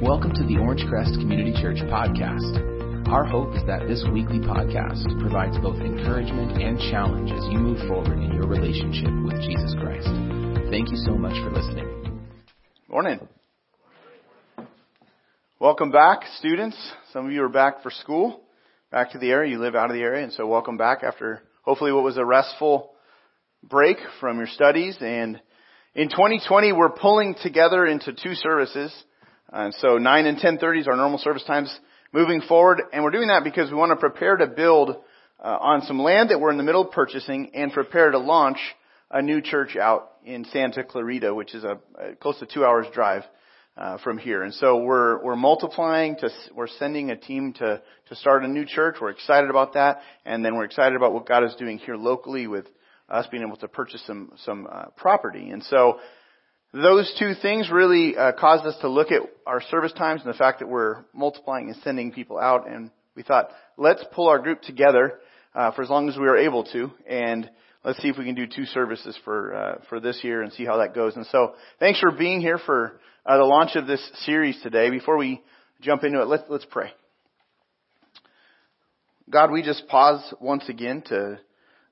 Welcome to the Orange Crest Community Church podcast. Our hope is that this weekly podcast provides both encouragement and challenge as you move forward in your relationship with Jesus Christ. Thank you so much for listening. Morning. Welcome back, students. Some of you are back for school, back to the area. You live out of the area, and so welcome back after hopefully what was a restful break from your studies. And in 2020, we're pulling together into two services. And so 9 and 10.30 is our normal service times moving forward. And we're doing that because we want to prepare to build uh, on some land that we're in the middle of purchasing and prepare to launch a new church out in Santa Clarita, which is a, a close to two hours drive uh, from here. And so we're we're multiplying to we're sending a team to to start a new church. We're excited about that, and then we're excited about what God is doing here locally with us being able to purchase some some uh, property. And so those two things really uh, caused us to look at our service times and the fact that we're multiplying and sending people out. And we thought, let's pull our group together uh, for as long as we are able to, and let's see if we can do two services for uh, for this year and see how that goes. And so, thanks for being here for uh, the launch of this series today. Before we jump into it, let's let's pray. God, we just pause once again to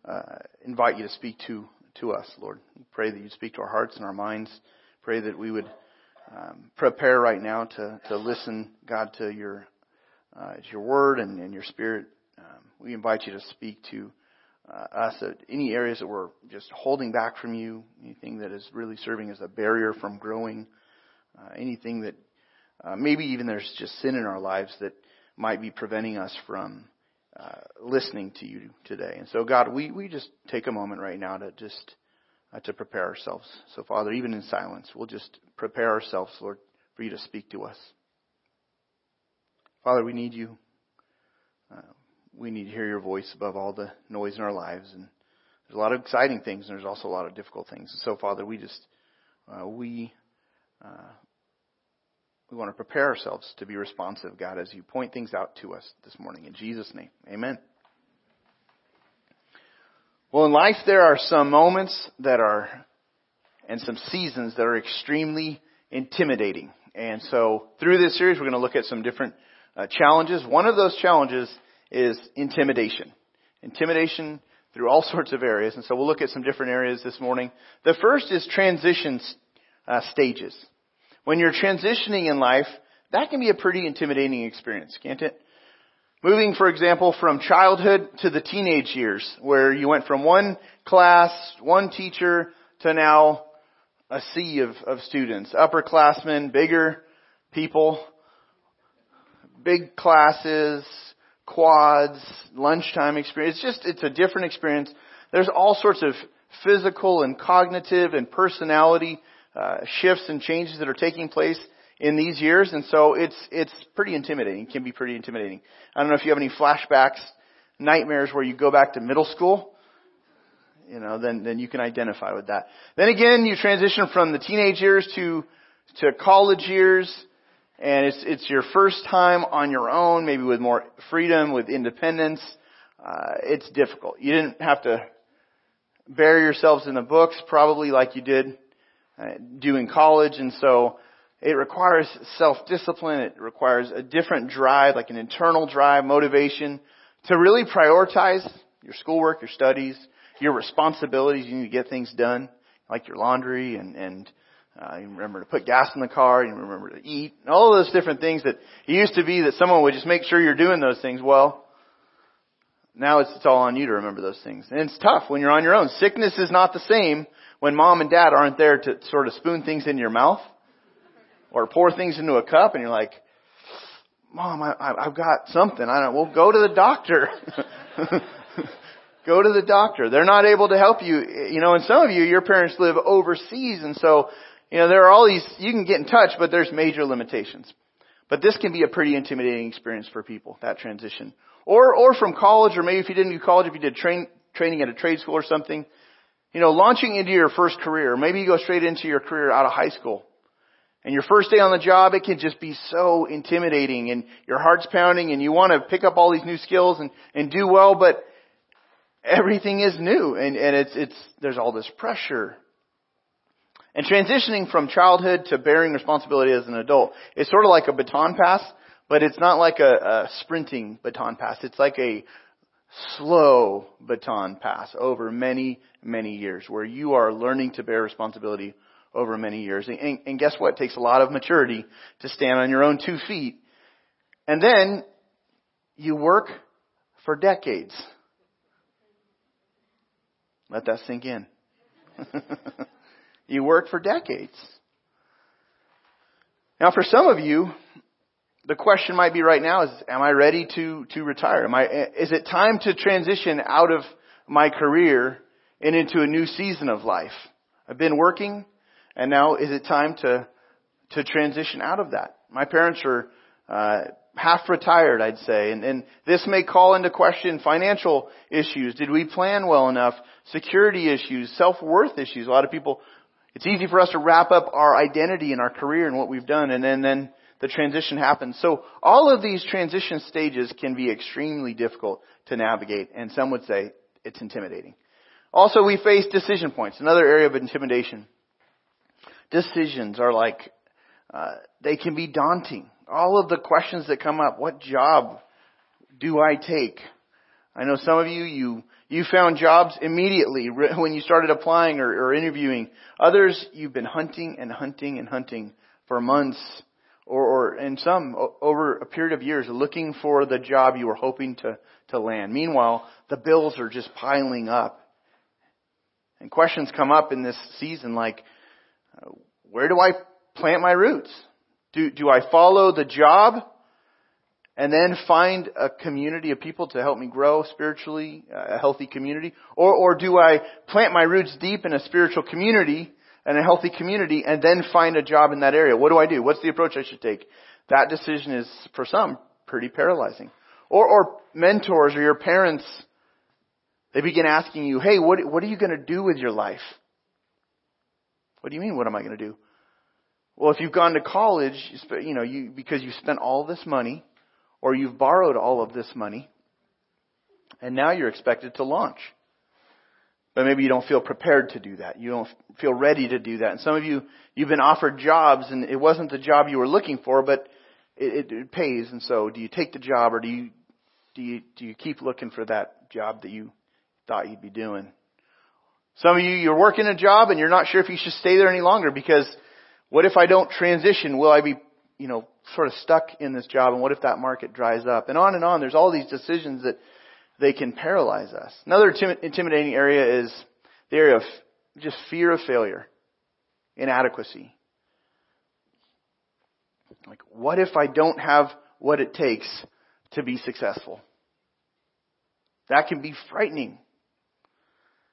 uh, invite you to speak to to us, Lord. We pray that you speak to our hearts and our minds. Pray that we would um, prepare right now to, to listen, God, to your uh, to your word and, and your spirit. Um, we invite you to speak to uh, us at any areas that we're just holding back from you, anything that is really serving as a barrier from growing, uh, anything that uh, maybe even there's just sin in our lives that might be preventing us from uh, listening to you today. And so, God, we, we just take a moment right now to just uh, to prepare ourselves. So, Father, even in silence, we'll just prepare ourselves, Lord, for you to speak to us. Father, we need you. Uh, we need to hear your voice above all the noise in our lives. And there's a lot of exciting things, and there's also a lot of difficult things. And so, Father, we just uh, we uh, we want to prepare ourselves to be responsive, God, as you point things out to us this morning. In Jesus' name, amen. Well, in life, there are some moments that are, and some seasons that are extremely intimidating. And so, through this series, we're going to look at some different uh, challenges. One of those challenges is intimidation. Intimidation through all sorts of areas. And so, we'll look at some different areas this morning. The first is transition uh, stages when you're transitioning in life, that can be a pretty intimidating experience, can't it? Moving, for example, from childhood to the teenage years, where you went from one class, one teacher, to now a sea of, of students. Upperclassmen, bigger people, big classes, quads, lunchtime experience. It's just, it's a different experience. There's all sorts of physical and cognitive and personality uh, shifts and changes that are taking place in these years, and so it's it's pretty intimidating. Can be pretty intimidating. I don't know if you have any flashbacks, nightmares where you go back to middle school. You know, then then you can identify with that. Then again, you transition from the teenage years to to college years, and it's it's your first time on your own, maybe with more freedom, with independence. Uh, it's difficult. You didn't have to bury yourselves in the books, probably like you did do in college, and so it requires self-discipline. It requires a different drive, like an internal drive, motivation to really prioritize your schoolwork, your studies, your responsibilities. You need to get things done, like your laundry and, and uh, you remember to put gas in the car, you remember to eat, and all those different things that it used to be that someone would just make sure you're doing those things. Well, now it's, it's all on you to remember those things. And it's tough when you're on your own. Sickness is not the same when mom and dad aren't there to sort of spoon things in your mouth or pour things into a cup and you're like, mom, I, I've got something. I don't, well, go to the doctor. go to the doctor. They're not able to help you. You know, and some of you, your parents live overseas and so, you know, there are all these, you can get in touch, but there's major limitations. But this can be a pretty intimidating experience for people, that transition. Or, or from college, or maybe if you didn't do college, if you did train, training at a trade school or something, you know, launching into your first career, maybe you go straight into your career out of high school. And your first day on the job, it can just be so intimidating and your heart's pounding and you want to pick up all these new skills and, and do well, but everything is new and, and it's, it's, there's all this pressure. And transitioning from childhood to bearing responsibility as an adult is sort of like a baton pass, but it's not like a, a sprinting baton pass. It's like a slow baton pass over many, many years where you are learning to bear responsibility over many years. And, and, guess what? It takes a lot of maturity to stand on your own two feet. And then you work for decades. Let that sink in. you work for decades. Now for some of you, the question might be right now is, am I ready to, to retire? Am I, is it time to transition out of my career and into a new season of life? I've been working and now is it time to, to transition out of that? My parents are, uh, half retired, I'd say, and, and this may call into question financial issues. Did we plan well enough? Security issues, self-worth issues. A lot of people, it's easy for us to wrap up our identity and our career and what we've done, and then, then the transition happens. So all of these transition stages can be extremely difficult to navigate, and some would say it's intimidating. Also, we face decision points, another area of intimidation. Decisions are like, uh, they can be daunting. All of the questions that come up, what job do I take? I know some of you, you, you found jobs immediately when you started applying or, or interviewing. Others, you've been hunting and hunting and hunting for months or, or in some over a period of years looking for the job you were hoping to, to land. Meanwhile, the bills are just piling up. And questions come up in this season like, uh, where do I plant my roots? Do, do I follow the job and then find a community of people to help me grow spiritually, a healthy community? Or, or do I plant my roots deep in a spiritual community and a healthy community and then find a job in that area. What do I do? What's the approach I should take? That decision is, for some, pretty paralyzing. Or, or mentors or your parents, they begin asking you, hey, what, what are you going to do with your life? What do you mean, what am I going to do? Well, if you've gone to college, you know, you, because you spent all this money, or you've borrowed all of this money, and now you're expected to launch. But maybe you don't feel prepared to do that. You don't feel ready to do that. And some of you, you've been offered jobs and it wasn't the job you were looking for, but it, it, it pays. And so do you take the job or do you, do you, do you keep looking for that job that you thought you'd be doing? Some of you, you're working a job and you're not sure if you should stay there any longer because what if I don't transition? Will I be, you know, sort of stuck in this job and what if that market dries up? And on and on. There's all these decisions that they can paralyze us. Another intimidating area is the area of just fear of failure, inadequacy. Like, what if I don't have what it takes to be successful? That can be frightening.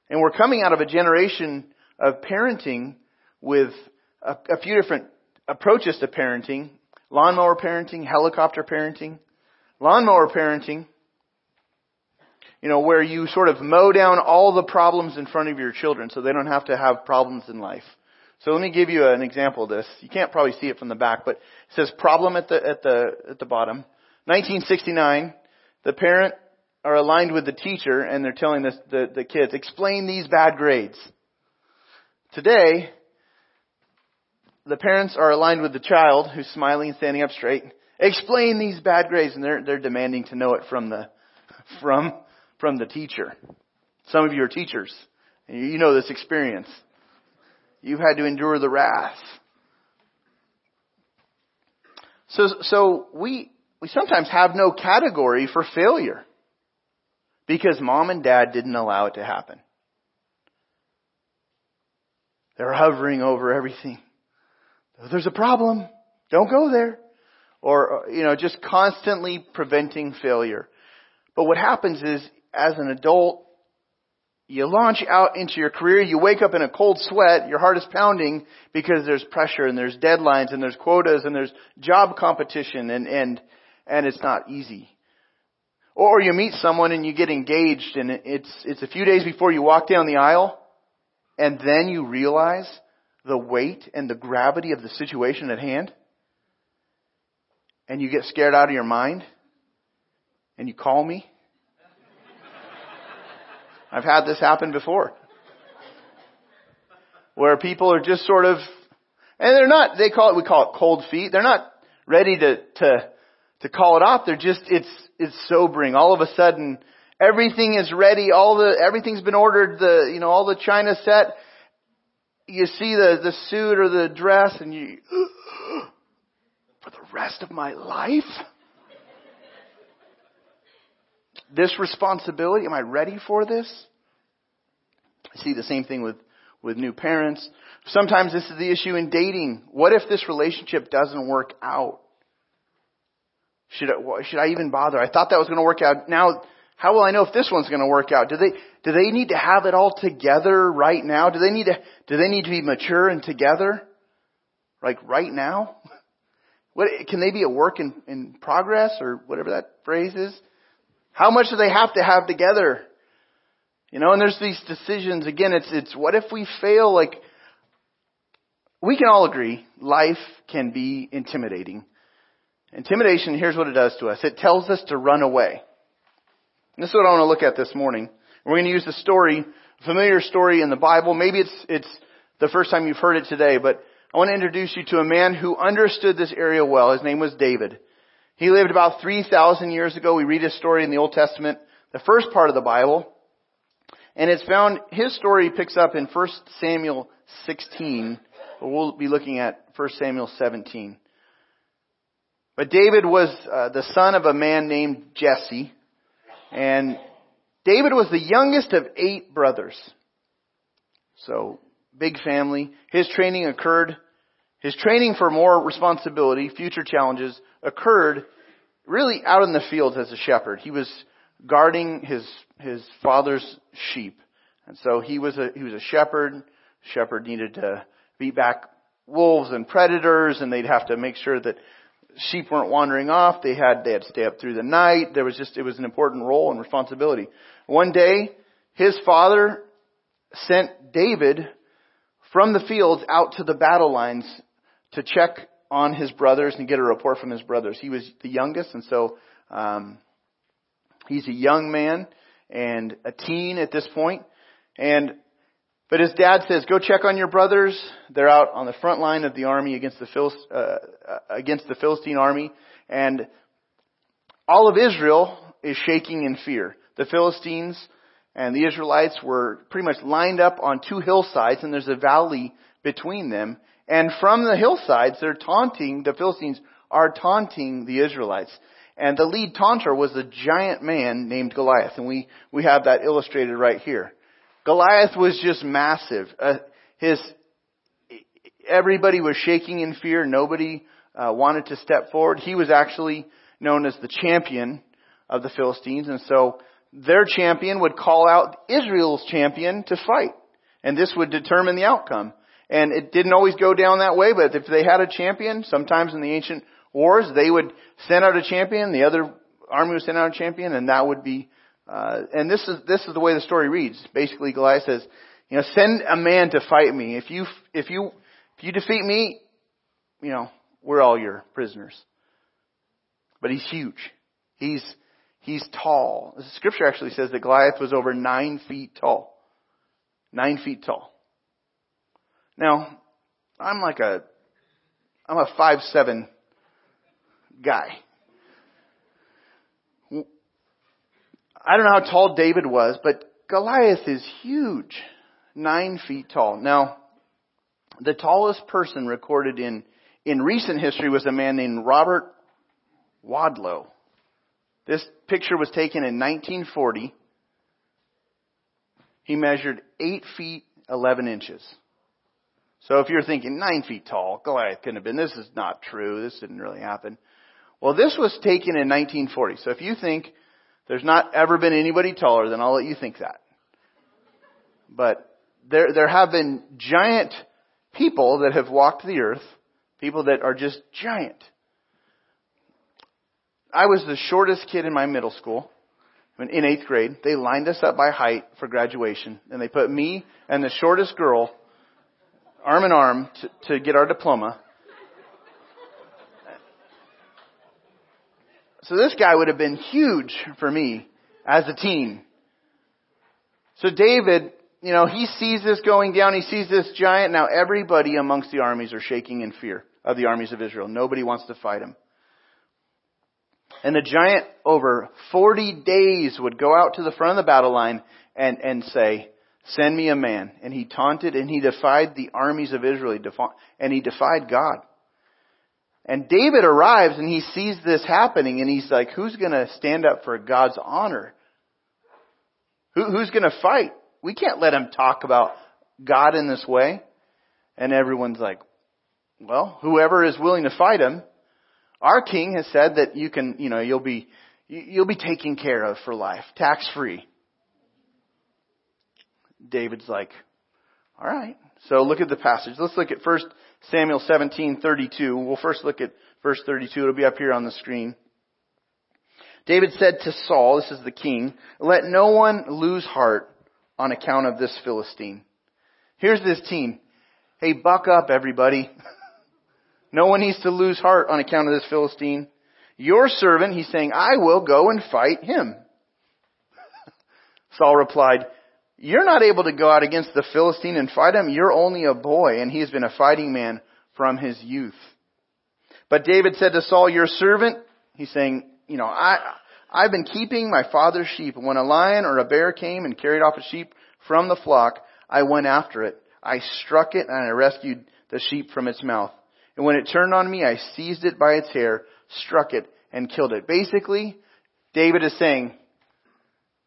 And we're coming out of a generation of parenting with a, a few different approaches to parenting. Lawnmower parenting, helicopter parenting. Lawnmower parenting you know, where you sort of mow down all the problems in front of your children so they don't have to have problems in life. So let me give you an example of this. You can't probably see it from the back, but it says problem at the, at the, at the bottom. 1969, the parent are aligned with the teacher and they're telling this, the, the kids, explain these bad grades. Today, the parents are aligned with the child who's smiling and standing up straight. Explain these bad grades and they're, they're demanding to know it from the, from from the teacher. Some of you are teachers, and you know this experience. You've had to endure the wrath. So, so we, we sometimes have no category for failure because mom and dad didn't allow it to happen. They're hovering over everything. There's a problem. Don't go there. Or, you know, just constantly preventing failure. But what happens is as an adult, you launch out into your career, you wake up in a cold sweat, your heart is pounding because there's pressure and there's deadlines and there's quotas and there's job competition and, and, and it's not easy. Or you meet someone and you get engaged and it's, it's a few days before you walk down the aisle and then you realize the weight and the gravity of the situation at hand and you get scared out of your mind and you call me I've had this happen before. where people are just sort of, and they're not, they call it, we call it cold feet. They're not ready to, to, to call it off. They're just, it's, it's sobering. All of a sudden, everything is ready. All the, everything's been ordered. The, you know, all the china set. You see the, the suit or the dress and you, for the rest of my life? This responsibility, am I ready for this? I see the same thing with, with new parents. Sometimes this is the issue in dating. What if this relationship doesn't work out? Should I, should I even bother? I thought that was going to work out. Now, how will I know if this one's going to work out? Do they, do they need to have it all together right now? Do they need to, do they need to be mature and together? Like right now? What, can they be a work in, in progress or whatever that phrase is? How much do they have to have together? You know, and there's these decisions. Again, it's, it's what if we fail? Like, we can all agree life can be intimidating. Intimidation, here's what it does to us. It tells us to run away. And this is what I want to look at this morning. We're going to use the story, a familiar story in the Bible. Maybe it's, it's the first time you've heard it today, but I want to introduce you to a man who understood this area well. His name was David. He lived about 3,000 years ago. We read his story in the Old Testament, the first part of the Bible. And it's found, his story picks up in 1 Samuel 16, but we'll be looking at 1 Samuel 17. But David was uh, the son of a man named Jesse, and David was the youngest of eight brothers. So, big family. His training occurred, his training for more responsibility, future challenges, occurred really out in the fields as a shepherd. He was guarding his, his father's sheep. And so he was a, he was a shepherd. Shepherd needed to beat back wolves and predators and they'd have to make sure that sheep weren't wandering off. They had, they had to stay up through the night. There was just, it was an important role and responsibility. One day, his father sent David from the fields out to the battle lines to check on his brothers and get a report from his brothers. He was the youngest, and so um, he's a young man and a teen at this point. And but his dad says, "Go check on your brothers. They're out on the front line of the army against the Phil, uh, against the Philistine army, and all of Israel is shaking in fear. The Philistines and the Israelites were pretty much lined up on two hillsides, and there's a valley between them. And from the hillsides, they're taunting, the Philistines are taunting the Israelites. And the lead taunter was a giant man named Goliath. And we, we have that illustrated right here. Goliath was just massive. Uh, his, everybody was shaking in fear. Nobody uh, wanted to step forward. He was actually known as the champion of the Philistines. And so their champion would call out Israel's champion to fight. And this would determine the outcome. And it didn't always go down that way, but if they had a champion, sometimes in the ancient wars, they would send out a champion, the other army would send out a champion, and that would be, uh, and this is, this is the way the story reads. Basically, Goliath says, you know, send a man to fight me. If you, if you, if you defeat me, you know, we're all your prisoners. But he's huge. He's, he's tall. The scripture actually says that Goliath was over nine feet tall. Nine feet tall. Now, I'm like a, I'm a five seven guy. I don't know how tall David was, but Goliath is huge. Nine feet tall. Now, the tallest person recorded in, in recent history was a man named Robert Wadlow. This picture was taken in 1940. He measured 8 feet 11 inches. So if you're thinking nine feet tall, Goliath couldn't have been, this is not true, this didn't really happen. Well, this was taken in 1940. So if you think there's not ever been anybody taller, then I'll let you think that. But there, there have been giant people that have walked the earth, people that are just giant. I was the shortest kid in my middle school. In eighth grade, they lined us up by height for graduation, and they put me and the shortest girl arm in arm to, to get our diploma. So this guy would have been huge for me as a teen. So David you know, he sees this going down. He sees this giant. Now everybody amongst the armies are shaking in fear of the armies of Israel. Nobody wants to fight him. And the giant over 40 days would go out to the front of the battle line and, and say, send me a man. And he taunted and he defied the armies of Israel and he defied God. And David arrives and he sees this happening and he's like, who's gonna stand up for God's honor? Who, who's gonna fight? We can't let him talk about God in this way. And everyone's like, well, whoever is willing to fight him, our king has said that you can, you know, you'll be, you'll be taken care of for life, tax free. David's like, all right. So look at the passage. Let's look at 1 Samuel 17:32. We'll first look at verse 32. It'll be up here on the screen. David said to Saul, this is the king, let no one lose heart on account of this Philistine. Here's this team. Hey, buck up everybody. no one needs to lose heart on account of this Philistine. Your servant, he's saying, I will go and fight him. Saul replied, you're not able to go out against the Philistine and fight him. You're only a boy and he has been a fighting man from his youth. But David said to Saul, your servant, he's saying, you know, I, I've been keeping my father's sheep. When a lion or a bear came and carried off a sheep from the flock, I went after it. I struck it and I rescued the sheep from its mouth. And when it turned on me, I seized it by its hair, struck it, and killed it. Basically, David is saying,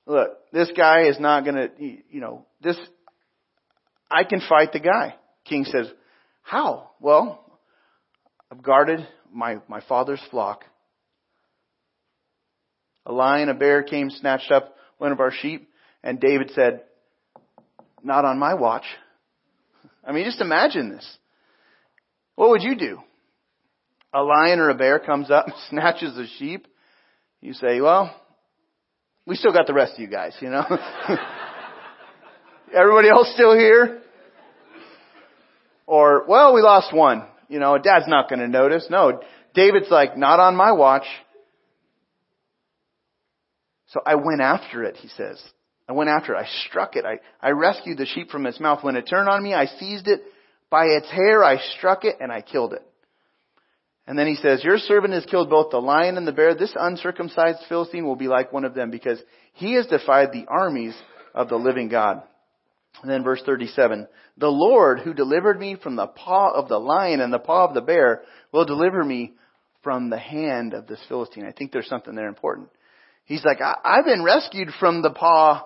look, this guy is not gonna, you know, this, I can fight the guy. King says, how? Well, I've guarded my, my father's flock a lion, a bear came, snatched up one of our sheep, and David said, not on my watch. I mean, just imagine this. What would you do? A lion or a bear comes up, and snatches a sheep. You say, well, we still got the rest of you guys, you know? Everybody else still here? Or, well, we lost one. You know, dad's not going to notice. No, David's like, not on my watch. So I went after it, he says. I went after it. I struck it. I, I rescued the sheep from its mouth. When it turned on me, I seized it by its hair. I struck it and I killed it. And then he says, your servant has killed both the lion and the bear. This uncircumcised Philistine will be like one of them because he has defied the armies of the living God. And then verse 37, the Lord who delivered me from the paw of the lion and the paw of the bear will deliver me from the hand of this Philistine. I think there's something there important. He's like, I, have been rescued from the paw,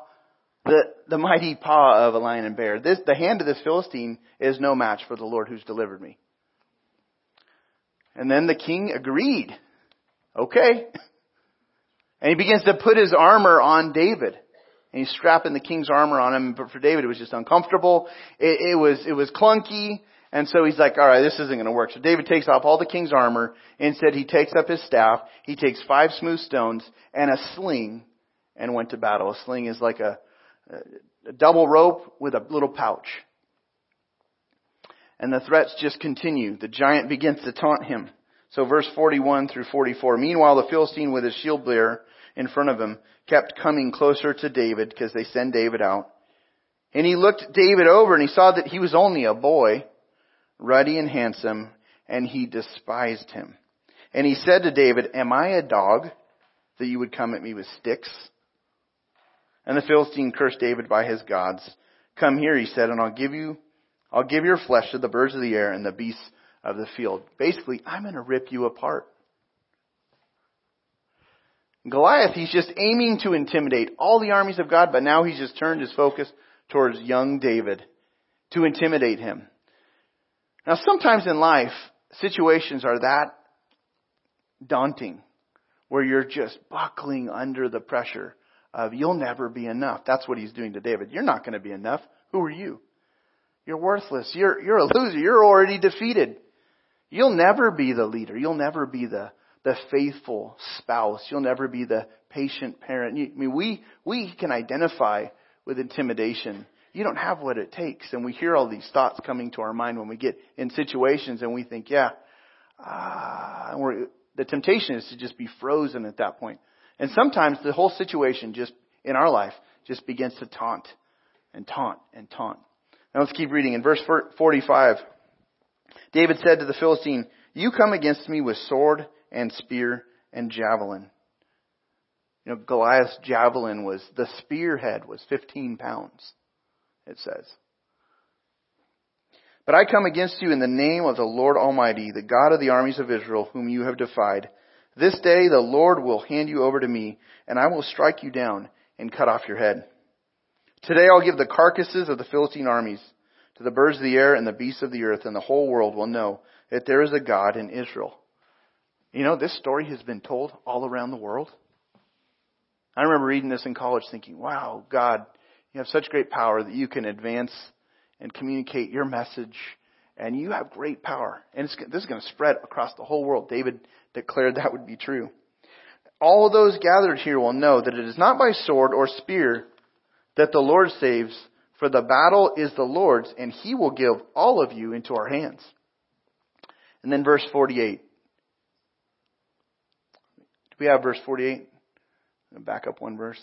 the, the mighty paw of a lion and bear. This, the hand of this Philistine is no match for the Lord who's delivered me. And then the king agreed. Okay. And he begins to put his armor on David. And he's strapping the king's armor on him. But for David, it was just uncomfortable. It, it was, it was clunky. And so he's like, all right, this isn't going to work. So David takes off all the king's armor. Instead, he takes up his staff. He takes five smooth stones and a sling and went to battle. A sling is like a, a double rope with a little pouch. And the threats just continue. The giant begins to taunt him. So verse 41 through 44. Meanwhile, the Philistine with his shield bearer in front of him kept coming closer to David because they send David out. And he looked David over and he saw that he was only a boy ruddy and handsome, and he despised him. And he said to David, Am I a dog that you would come at me with sticks? And the Philistine cursed David by his gods. Come here, he said, and I'll give you, I'll give your flesh to the birds of the air and the beasts of the field. Basically, I'm going to rip you apart. Goliath, he's just aiming to intimidate all the armies of God, but now he's just turned his focus towards young David to intimidate him. Now, sometimes in life, situations are that daunting where you're just buckling under the pressure of you'll never be enough. That's what he's doing to David. You're not going to be enough. Who are you? You're worthless. You're, you're a loser. You're already defeated. You'll never be the leader. You'll never be the, the faithful spouse. You'll never be the patient parent. I mean, we, we can identify with intimidation you don't have what it takes. And we hear all these thoughts coming to our mind when we get in situations and we think, yeah, uh, we're, the temptation is to just be frozen at that point. And sometimes the whole situation just in our life just begins to taunt and taunt and taunt. Now let's keep reading. In verse 45, David said to the Philistine, You come against me with sword and spear and javelin. You know, Goliath's javelin was, the spearhead was 15 pounds, it says. But I come against you in the name of the Lord Almighty, the God of the armies of Israel, whom you have defied. This day the Lord will hand you over to me, and I will strike you down and cut off your head. Today I'll give the carcasses of the Philistine armies to the birds of the air and the beasts of the earth, and the whole world will know that there is a God in Israel. You know, this story has been told all around the world. I remember reading this in college thinking, wow, God, you have such great power that you can advance and communicate your message, and you have great power. And this is going to spread across the whole world. David declared that would be true. All those gathered here will know that it is not by sword or spear that the Lord saves, for the battle is the Lord's, and he will give all of you into our hands. And then verse 48. Do we have verse 48? Back up one verse.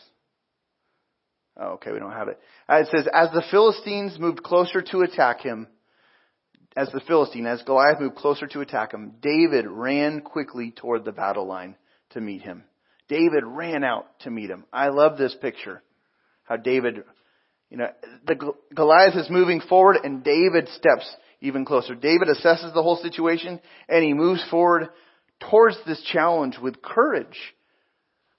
Oh, okay, we don't have it. Uh, it says, as the Philistines moved closer to attack him, as the Philistine, as Goliath moved closer to attack him, David ran quickly toward the battle line to meet him. David ran out to meet him. I love this picture. How David, you know, the Goliath is moving forward and David steps even closer. David assesses the whole situation and he moves forward towards this challenge with courage.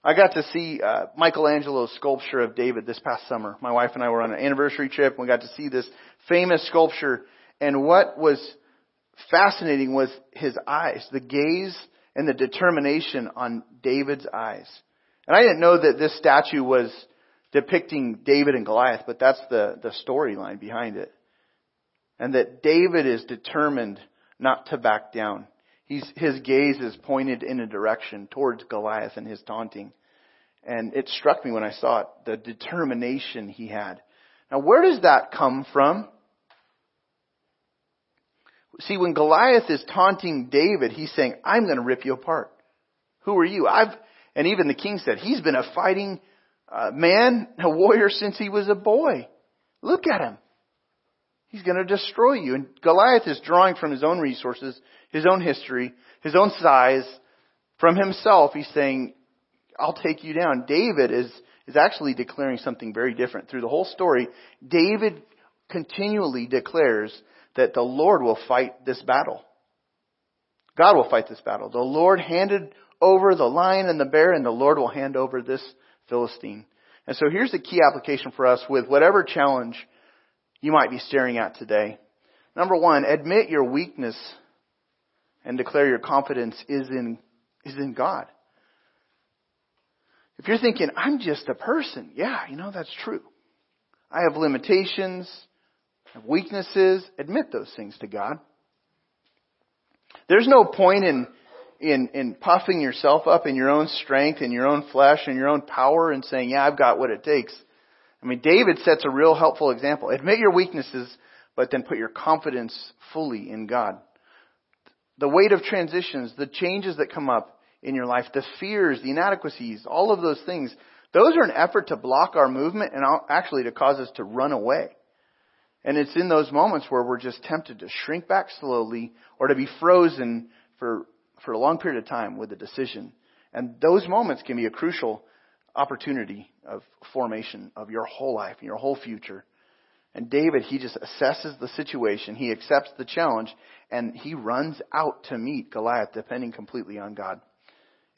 I got to see uh, Michelangelo's sculpture of David this past summer. My wife and I were on an anniversary trip and we got to see this famous sculpture. And what was fascinating was his eyes, the gaze and the determination on David's eyes. And I didn't know that this statue was depicting David and Goliath, but that's the, the storyline behind it. And that David is determined not to back down. He's, his gaze is pointed in a direction towards Goliath and his taunting. And it struck me when I saw it, the determination he had. Now where does that come from? See, when Goliath is taunting David, he's saying, I'm going to rip you apart. Who are you? I've, and even the king said, he's been a fighting uh, man, a warrior since he was a boy. Look at him. He's going to destroy you. And Goliath is drawing from his own resources, his own history, his own size, from himself. He's saying, I'll take you down. David is, is actually declaring something very different. Through the whole story, David continually declares that the Lord will fight this battle. God will fight this battle. The Lord handed over the lion and the bear, and the Lord will hand over this Philistine. And so here's the key application for us with whatever challenge you might be staring at today. Number one, admit your weakness and declare your confidence is in, is in God. If you're thinking, I'm just a person, yeah, you know, that's true. I have limitations, I have weaknesses, admit those things to God. There's no point in, in, in puffing yourself up in your own strength, and your own flesh, and your own power and saying, yeah, I've got what it takes. I mean, David sets a real helpful example. Admit your weaknesses, but then put your confidence fully in God. The weight of transitions, the changes that come up in your life, the fears, the inadequacies, all of those things, those are an effort to block our movement and actually to cause us to run away. And it's in those moments where we're just tempted to shrink back slowly or to be frozen for, for a long period of time with a decision. And those moments can be a crucial opportunity of formation of your whole life, and your whole future. And David, he just assesses the situation, he accepts the challenge, and he runs out to meet Goliath, depending completely on God.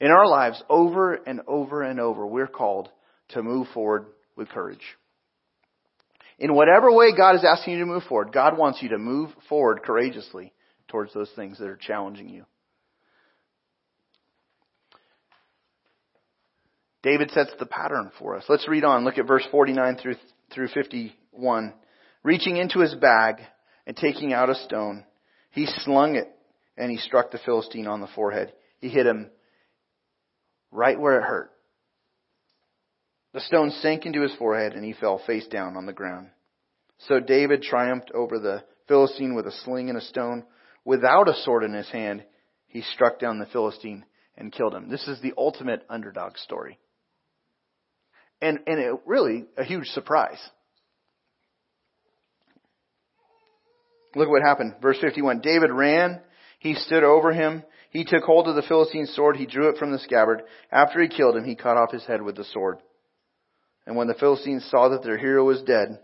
In our lives, over and over and over, we're called to move forward with courage. In whatever way God is asking you to move forward, God wants you to move forward courageously towards those things that are challenging you. David sets the pattern for us. Let's read on. Look at verse 49 through, through 51. Reaching into his bag and taking out a stone, he slung it and he struck the Philistine on the forehead. He hit him right where it hurt. The stone sank into his forehead and he fell face down on the ground. So David triumphed over the Philistine with a sling and a stone. Without a sword in his hand, he struck down the Philistine and killed him. This is the ultimate underdog story and and it really a huge surprise. Look at what happened. Verse 51. David ran. He stood over him. He took hold of the Philistine's sword. He drew it from the scabbard. After he killed him, he cut off his head with the sword. And when the Philistines saw that their hero was dead,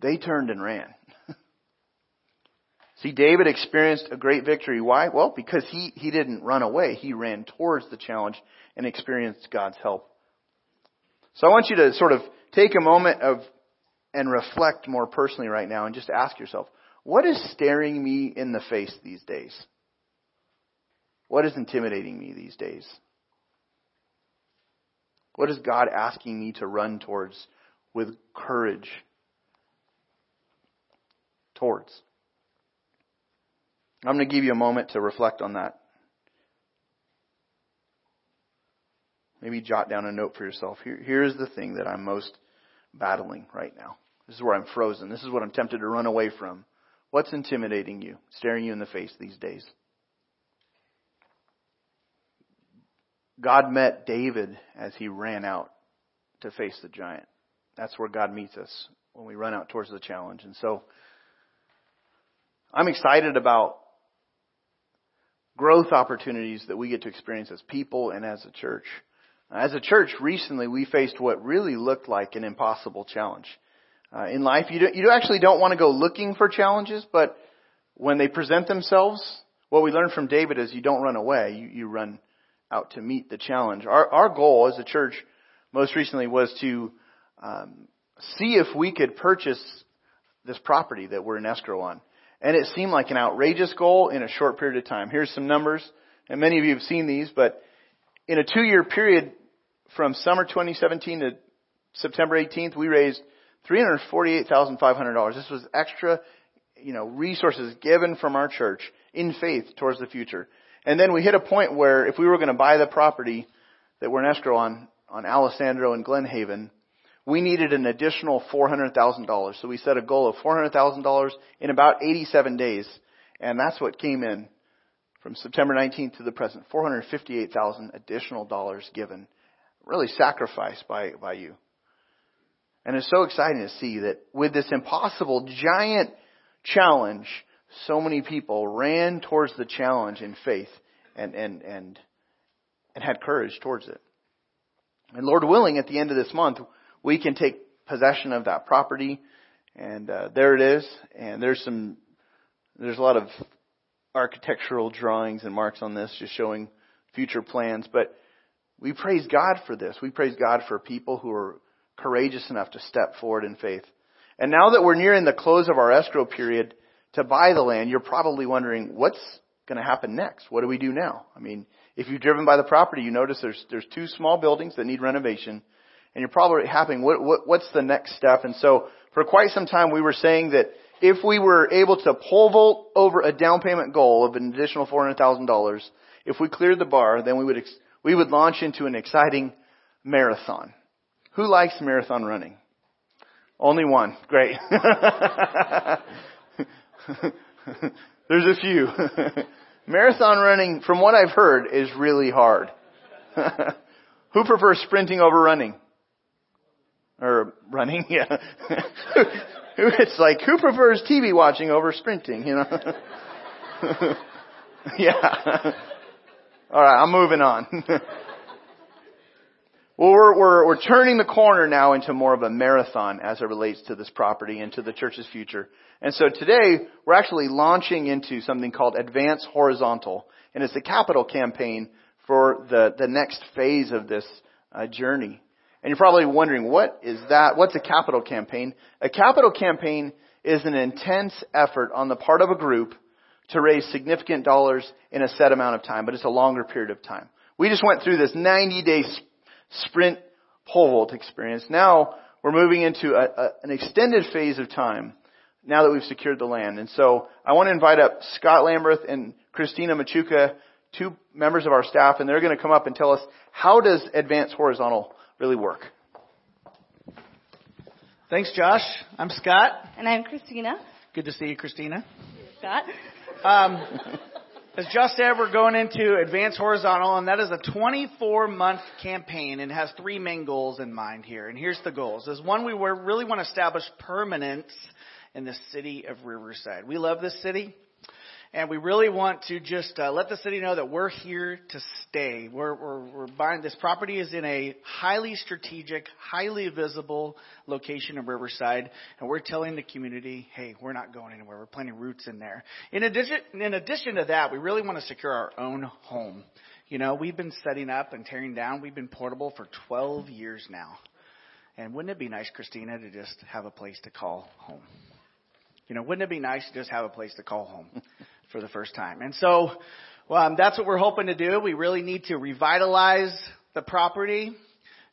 they turned and ran. See, David experienced a great victory. Why? Well, because he, he didn't run away. He ran towards the challenge and experienced God's help. So I want you to sort of take a moment of and reflect more personally right now and just ask yourself, what is staring me in the face these days? What is intimidating me these days? What is God asking me to run towards with courage? Towards. I'm going to give you a moment to reflect on that. Maybe jot down a note for yourself. Here, here's the thing that I'm most battling right now. This is where I'm frozen. This is what I'm tempted to run away from. What's intimidating you, staring you in the face these days? God met David as he ran out to face the giant. That's where God meets us when we run out towards the challenge. And so I'm excited about growth opportunities that we get to experience as people and as a church. As a church, recently we faced what really looked like an impossible challenge. Uh, in life, you, do, you actually don't want to go looking for challenges, but when they present themselves, what we learned from David is you don't run away, you, you run out to meet the challenge. Our, our goal as a church most recently was to um, see if we could purchase this property that we're in escrow on. And it seemed like an outrageous goal in a short period of time. Here's some numbers, and many of you have seen these, but in a two year period, from summer 2017 to September 18th, we raised $348,500. This was extra, you know, resources given from our church in faith towards the future. And then we hit a point where if we were going to buy the property that we're in escrow on, on Alessandro and Glen Haven, we needed an additional $400,000. So we set a goal of $400,000 in about 87 days. And that's what came in from September 19th to the present. 458,000 additional dollars given really sacrificed by, by you. And it's so exciting to see that with this impossible giant challenge, so many people ran towards the challenge in faith and, and, and, and had courage towards it. And Lord willing, at the end of this month, we can take possession of that property. And uh, there it is. And there's some, there's a lot of architectural drawings and marks on this, just showing future plans. But we praise God for this. We praise God for people who are courageous enough to step forward in faith. And now that we're nearing the close of our escrow period to buy the land, you're probably wondering, what's going to happen next? What do we do now? I mean, if you've driven by the property, you notice there's, there's two small buildings that need renovation. And you're probably having, what, what, what's the next step? And so for quite some time we were saying that if we were able to pole vault over a down payment goal of an additional $400,000, if we cleared the bar, then we would, ex- we would launch into an exciting marathon. Who likes marathon running? Only one. Great. There's a few. marathon running, from what I've heard, is really hard. Who prefers sprinting over running? Or running, yeah. it's like, who prefers TV watching over sprinting, you know? yeah. All right, I'm moving on. well, we're, we're, we're turning the corner now into more of a marathon as it relates to this property and to the church's future. And so today, we're actually launching into something called Advance Horizontal. And it's a capital campaign for the, the next phase of this uh, journey. And you're probably wondering, what is that? What's a capital campaign? A capital campaign is an intense effort on the part of a group to raise significant dollars in a set amount of time, but it's a longer period of time. We just went through this 90 day sprint pole vault experience. Now we're moving into a, a, an extended phase of time now that we've secured the land. And so I want to invite up Scott Lamberth and Christina Machuca, two members of our staff, and they're going to come up and tell us how does advanced horizontal really work. Thanks, Josh. I'm Scott. And I'm Christina. Good to see you, Christina. Scott. Um, as just said, we're going into Advanced Horizontal, and that is a 24 month campaign and has three main goals in mind here. And here's the goals. Is one, we really want to establish permanence in the city of Riverside. We love this city. And we really want to just uh, let the city know that we're here to stay. We're, we're, we're buying this property is in a highly strategic, highly visible location in Riverside, and we're telling the community, hey, we're not going anywhere. We're planting roots in there. In addition, in addition to that, we really want to secure our own home. You know, we've been setting up and tearing down. We've been portable for 12 years now. And wouldn't it be nice, Christina, to just have a place to call home? You know, wouldn't it be nice to just have a place to call home for the first time? And so, um, that's what we're hoping to do. We really need to revitalize the property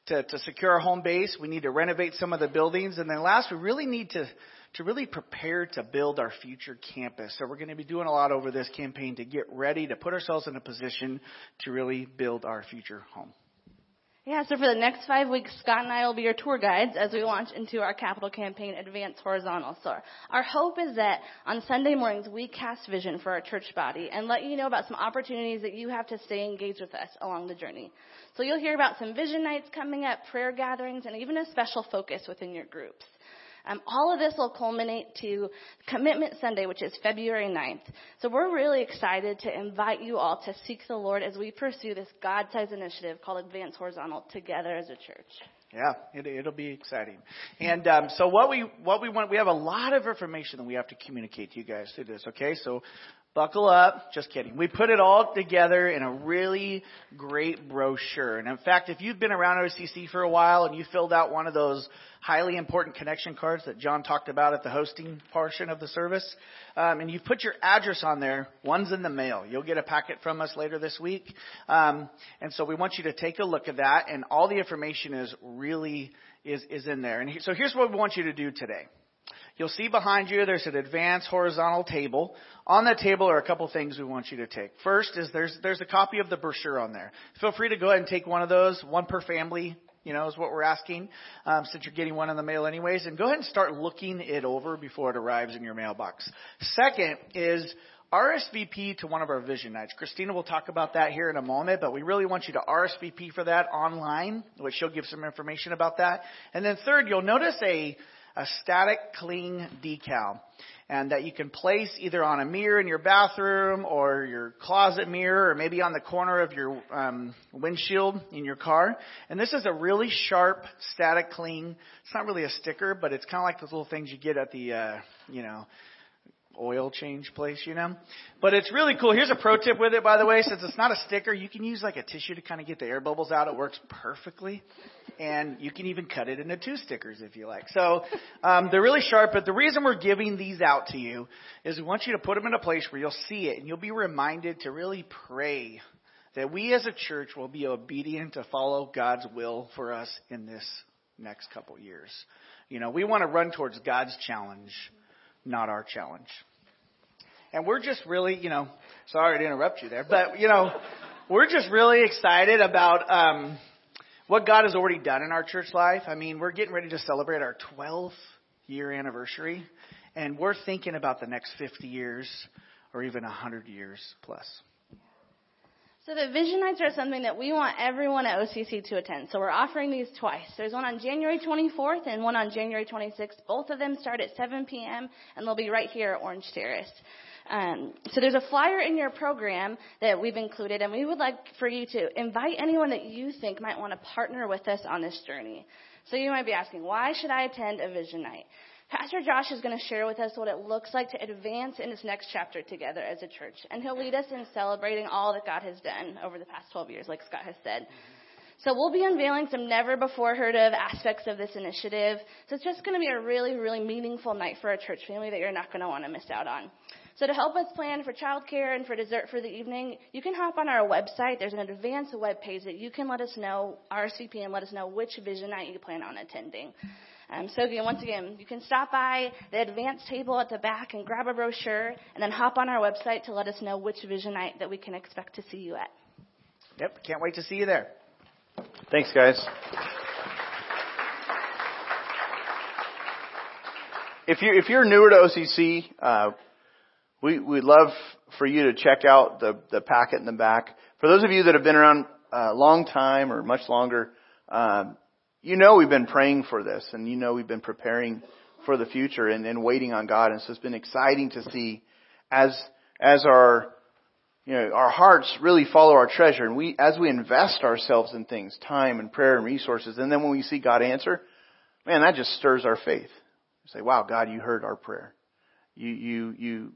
to, to secure our home base. We need to renovate some of the buildings. And then last, we really need to to really prepare to build our future campus. So we're going to be doing a lot over this campaign to get ready to put ourselves in a position to really build our future home. Yeah, so for the next five weeks, Scott and I will be your tour guides as we launch into our capital campaign, Advance Horizontal. So our hope is that on Sunday mornings, we cast vision for our church body and let you know about some opportunities that you have to stay engaged with us along the journey. So you'll hear about some vision nights coming up, prayer gatherings, and even a special focus within your groups. Um, all of this will culminate to Commitment Sunday, which is February 9th. So we're really excited to invite you all to seek the Lord as we pursue this God-sized initiative called Advance Horizontal together as a church. Yeah, it, will be exciting. And um, so what we what we want, we have a lot of information that we have to communicate to you guys through this. Okay, so buckle up. Just kidding. We put it all together in a really great brochure. And in fact, if you've been around OCC for a while and you filled out one of those highly important connection cards that John talked about at the hosting portion of the service. Um, and you put your address on there. One's in the mail. You'll get a packet from us later this week. Um, and so we want you to take a look at that. And all the information is really is is in there. And he, so here's what we want you to do today. You'll see behind you there's an advanced horizontal table. On that table are a couple things we want you to take. First is there's there's a copy of the brochure on there. Feel free to go ahead and take one of those, one per family, you know, is what we're asking, um, since you're getting one in the mail anyways. And go ahead and start looking it over before it arrives in your mailbox. Second is RSVP to one of our vision nights. Christina will talk about that here in a moment, but we really want you to RSVP for that online, which she'll give some information about that. And then third, you'll notice a, a static cling decal and that you can place either on a mirror in your bathroom or your closet mirror or maybe on the corner of your um, windshield in your car. And this is a really sharp static cling. It's not really a sticker, but it's kind of like those little things you get at the, uh, you know, oil change place, you know. But it's really cool. Here's a pro tip with it, by the way. Since it's not a sticker, you can use like a tissue to kind of get the air bubbles out. It works perfectly. And you can even cut it into two stickers if you like. So um, they're really sharp. But the reason we're giving these out to you is we want you to put them in a place where you'll see it and you'll be reminded to really pray that we as a church will be obedient to follow God's will for us in this next couple years. You know, we want to run towards God's challenge, not our challenge. And we're just really, you know, sorry to interrupt you there, but you know, we're just really excited about um, what God has already done in our church life. I mean, we're getting ready to celebrate our 12th year anniversary, and we're thinking about the next 50 years or even 100 years plus. So the vision nights are something that we want everyone at OCC to attend. So we're offering these twice. There's one on January 24th and one on January 26th. Both of them start at 7 p.m. and they'll be right here at Orange Terrace. Um, so there's a flyer in your program that we've included, and we would like for you to invite anyone that you think might want to partner with us on this journey. So you might be asking, why should I attend a vision night? Pastor Josh is going to share with us what it looks like to advance in this next chapter together as a church. And he'll lead us in celebrating all that God has done over the past 12 years, like Scott has said. So we'll be unveiling some never before heard of aspects of this initiative. So it's just going to be a really, really meaningful night for our church family that you're not going to want to miss out on. So to help us plan for childcare and for dessert for the evening, you can hop on our website. There's an advanced web page that you can let us know, RSVP, and let us know which vision night you plan on attending. Um, so again, once again, you can stop by the advanced table at the back and grab a brochure, and then hop on our website to let us know which vision night that we can expect to see you at. Yep, can't wait to see you there. Thanks, guys. If you if you're newer to OCC, uh, we, we'd love for you to check out the, the packet in the back. For those of you that have been around a long time or much longer, um, you know we've been praying for this and you know we've been preparing for the future and, and waiting on God. And so it's been exciting to see as, as our, you know, our hearts really follow our treasure and we, as we invest ourselves in things, time and prayer and resources, and then when we see God answer, man, that just stirs our faith. You say, wow, God, you heard our prayer. You, you, you,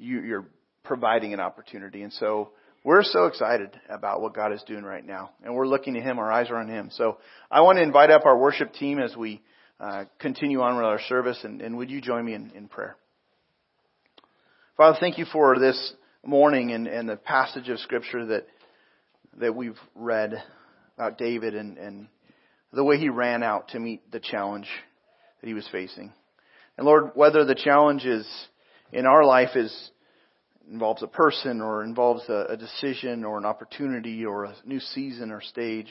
you, you're providing an opportunity. And so we're so excited about what God is doing right now. And we're looking to Him. Our eyes are on Him. So I want to invite up our worship team as we uh, continue on with our service. And, and would you join me in, in prayer? Father, thank you for this morning and, and the passage of Scripture that that we've read about David and, and the way he ran out to meet the challenge that he was facing. And Lord, whether the challenge is in our life is involves a person or involves a, a decision or an opportunity or a new season or stage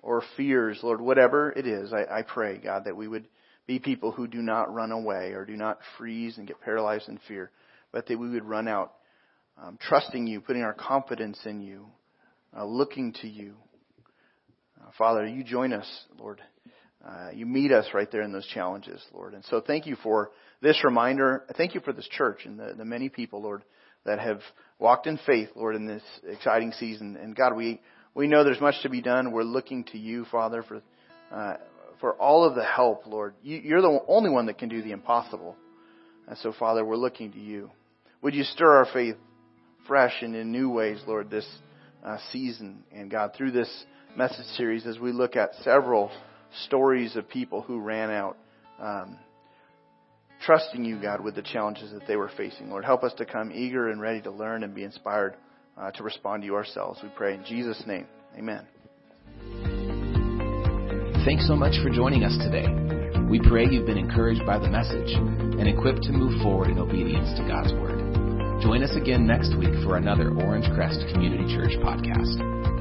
or fears, Lord, whatever it is, I, I pray, God, that we would be people who do not run away or do not freeze and get paralyzed in fear, but that we would run out um, trusting you, putting our confidence in you, uh, looking to you. Uh, Father, you join us, Lord. Uh, you meet us right there in those challenges, Lord. And so thank you for this reminder. Thank you for this church and the, the many people, Lord, that have walked in faith, Lord, in this exciting season. And God, we, we know there's much to be done. We're looking to you, Father, for, uh, for all of the help, Lord. You, you're the only one that can do the impossible. And so, Father, we're looking to you. Would you stir our faith fresh and in new ways, Lord, this uh, season and God, through this message series as we look at several stories of people who ran out. Um, trusting you, God, with the challenges that they were facing. Lord, help us to come eager and ready to learn and be inspired uh, to respond to you ourselves. We pray in Jesus' name. Amen. Thanks so much for joining us today. We pray you've been encouraged by the message and equipped to move forward in obedience to God's Word. Join us again next week for another Orange Crest Community Church podcast.